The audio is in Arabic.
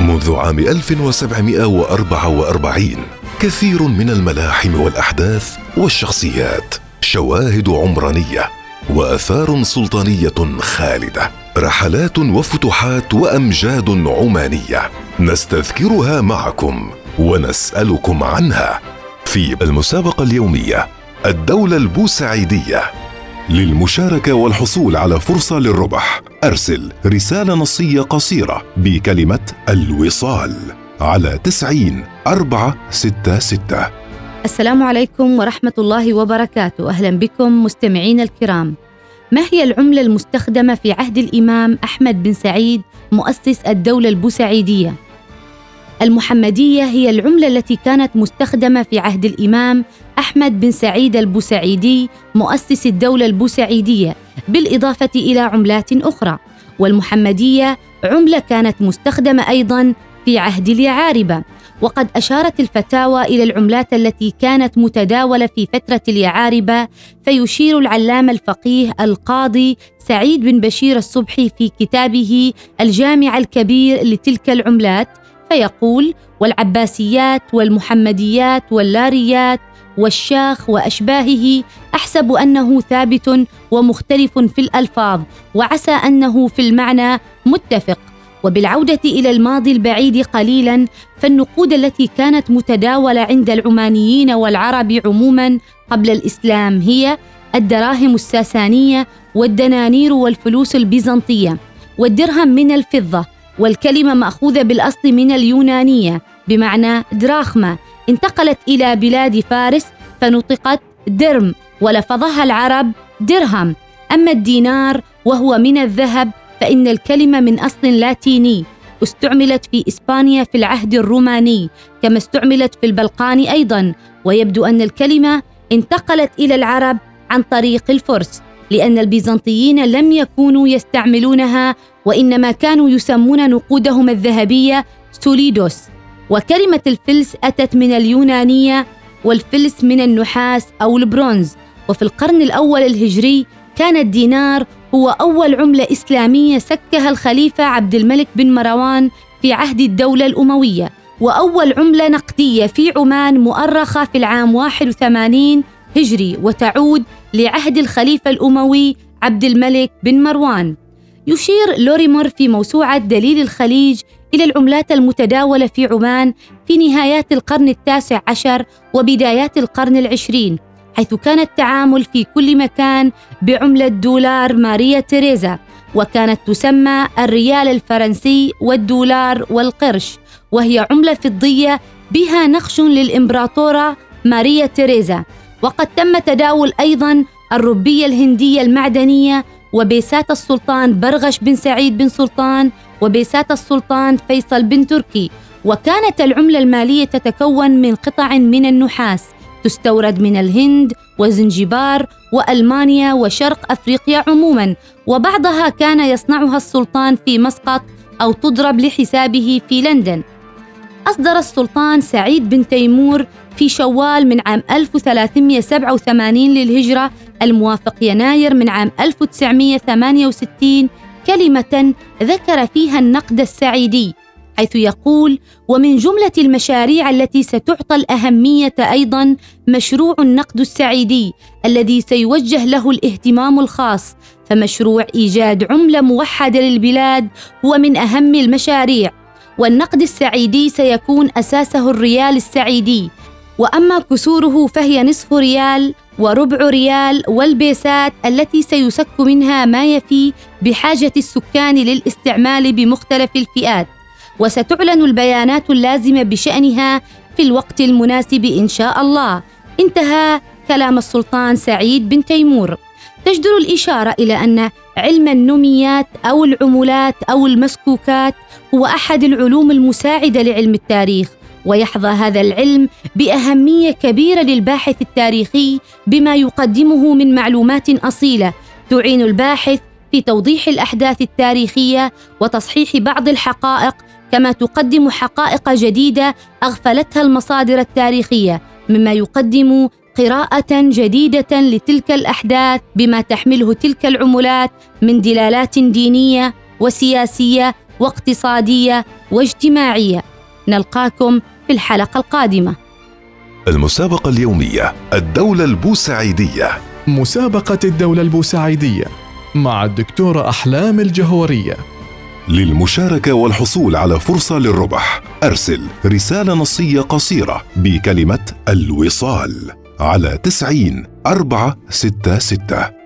منذ عام 1744 كثير من الملاحم والأحداث والشخصيات شواهد عمرانية وآثار سلطانية خالدة رحلات وفتوحات وأمجاد عمانية نستذكرها معكم ونسألكم عنها في المسابقة اليومية الدولة البوسعيدية. للمشاركة والحصول على فرصة للربح أرسل رسالة نصية قصيرة بكلمة الوصال على تسعين أربعة ستة ستة. السلام عليكم ورحمة الله وبركاته. أهلا بكم مستمعين الكرام. ما هي العملة المستخدمة في عهد الإمام أحمد بن سعيد مؤسس الدولة البوسعيدية؟ المحمدية هي العملة التي كانت مستخدمة في عهد الإمام أحمد بن سعيد البوسعيدي مؤسس الدولة البوسعيدية بالإضافة إلى عملات أخرى. والمحمدية عملة كانت مستخدمة أيضا في عهد اليعاربة. وقد أشارت الفتاوى إلى العملات التي كانت متداولة في فترة اليعاربة فيشير العلامة الفقيه القاضي سعيد بن بشير الصبحي في كتابه الجامع الكبير لتلك العملات فيقول والعباسيات والمحمديات واللاريات والشاخ وأشباهه أحسب أنه ثابت ومختلف في الألفاظ وعسى أنه في المعنى متفق. وبالعودة إلى الماضي البعيد قليلا فالنقود التي كانت متداولة عند العمانيين والعرب عموما قبل الإسلام هي الدراهم الساسانية والدنانير والفلوس البيزنطية والدرهم من الفضة والكلمة مأخوذة بالأصل من اليونانية بمعنى دراخمه انتقلت إلى بلاد فارس فنطقت درم ولفظها العرب درهم. أما الدينار وهو من الذهب فإن الكلمة من أصل لاتيني. استعملت في إسبانيا في العهد الروماني كما استعملت في البلقان أيضا. ويبدو أن الكلمة انتقلت إلى العرب عن طريق الفرس. لأن البيزنطيين لم يكونوا يستعملونها وإنما كانوا يسمون نقودهم الذهبية سوليدوس. وكلمة الفلس أتت من اليونانية والفلس من النحاس أو البرونز. وفي القرن الأول الهجري كان الدينار هو أول عملة إسلامية سكها الخليفة عبد الملك بن مروان في عهد الدولة الأموية. وأول عملة نقدية في عمان مؤرخة في العام 81 هجري وتعود لعهد الخليفة الأموي عبد الملك بن مروان. يشير لوريمور في موسوعة دليل الخليج إلى العملات المتداولة في عمان في نهايات القرن التاسع عشر وبدايات القرن العشرين حيث كان التعامل في كل مكان بعملة دولار ماريا تيريزا وكانت تسمى الريال الفرنسي والدولار والقرش وهي عملة فضية بها نقش للإمبراطورة ماريا تيريزا. وقد تم تداول أيضا الربية الهندية المعدنية وبيسات السلطان برغش بن سعيد بن سلطان وبيسات السلطان فيصل بن تركي. وكانت العملة المالية تتكون من قطع من النحاس تستورد من الهند وزنجبار وألمانيا وشرق أفريقيا عموما. وبعضها كان يصنعها السلطان في مسقط أو تضرب لحسابه في لندن. أصدر السلطان سعيد بن تيمور في شوال من عام 1387 للهجرة الموافق يناير من عام 1968 كلمة ذكر فيها النقد السعيدي حيث يقول ومن جملة المشاريع التي ستعطى الأهمية أيضا مشروع النقد السعيدي الذي سيوجه له الاهتمام الخاص فمشروع إيجاد عملة موحدة للبلاد هو من أهم المشاريع والنقد السعيدي سيكون أساسه الريال السعيدي وأما كسوره فهي نصف ريال وربع ريال والبيسات التي سيسك منها ما يفي بحاجة السكان للاستعمال بمختلف الفئات. وستعلن البيانات اللازمة بشأنها في الوقت المناسب إن شاء الله. انتهى كلام السلطان سعيد بن تيمور. تجدر الإشارة إلى أن علم النميات أو العملات أو المسكوكات هو أحد العلوم المساعدة لعلم التاريخ. ويحظى هذا العلم بأهمية كبيرة للباحث التاريخي بما يقدمه من معلومات أصيلة تعين الباحث في توضيح الأحداث التاريخية وتصحيح بعض الحقائق كما تقدم حقائق جديدة أغفلتها المصادر التاريخية مما يقدم قراءة جديدة لتلك الأحداث بما تحمله تلك العملات من دلالات دينية وسياسية واقتصادية واجتماعية. نلقاكم في الحلقة القادمة. المسابقة اليومية الدولة البوسعيدية. مسابقة الدولة البوسعيدية مع الدكتورة أحلام الجهورية. للمشاركة والحصول على فرصة للربح أرسل رسالة نصية قصيرة بكلمة الوصال على تسعين أربعة ستة ستة.